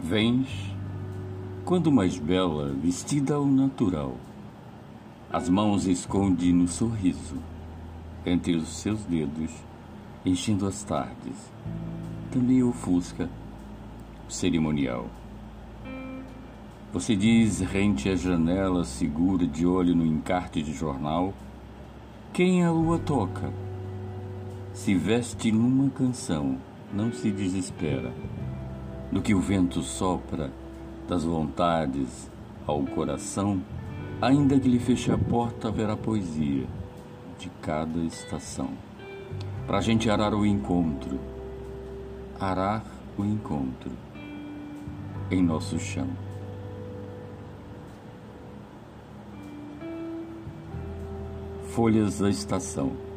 Vens, quando mais bela, vestida ao natural. As mãos esconde no sorriso, entre os seus dedos, enchendo as tardes. Também ofusca o cerimonial. Você diz rente à janela, segura de olho no encarte de jornal, quem a lua toca? Se veste numa canção, não se desespera. Do que o vento sopra das vontades ao coração, ainda que lhe feche a porta, haverá poesia de cada estação. Para a gente arar o encontro, arar o encontro em nosso chão. Folhas da Estação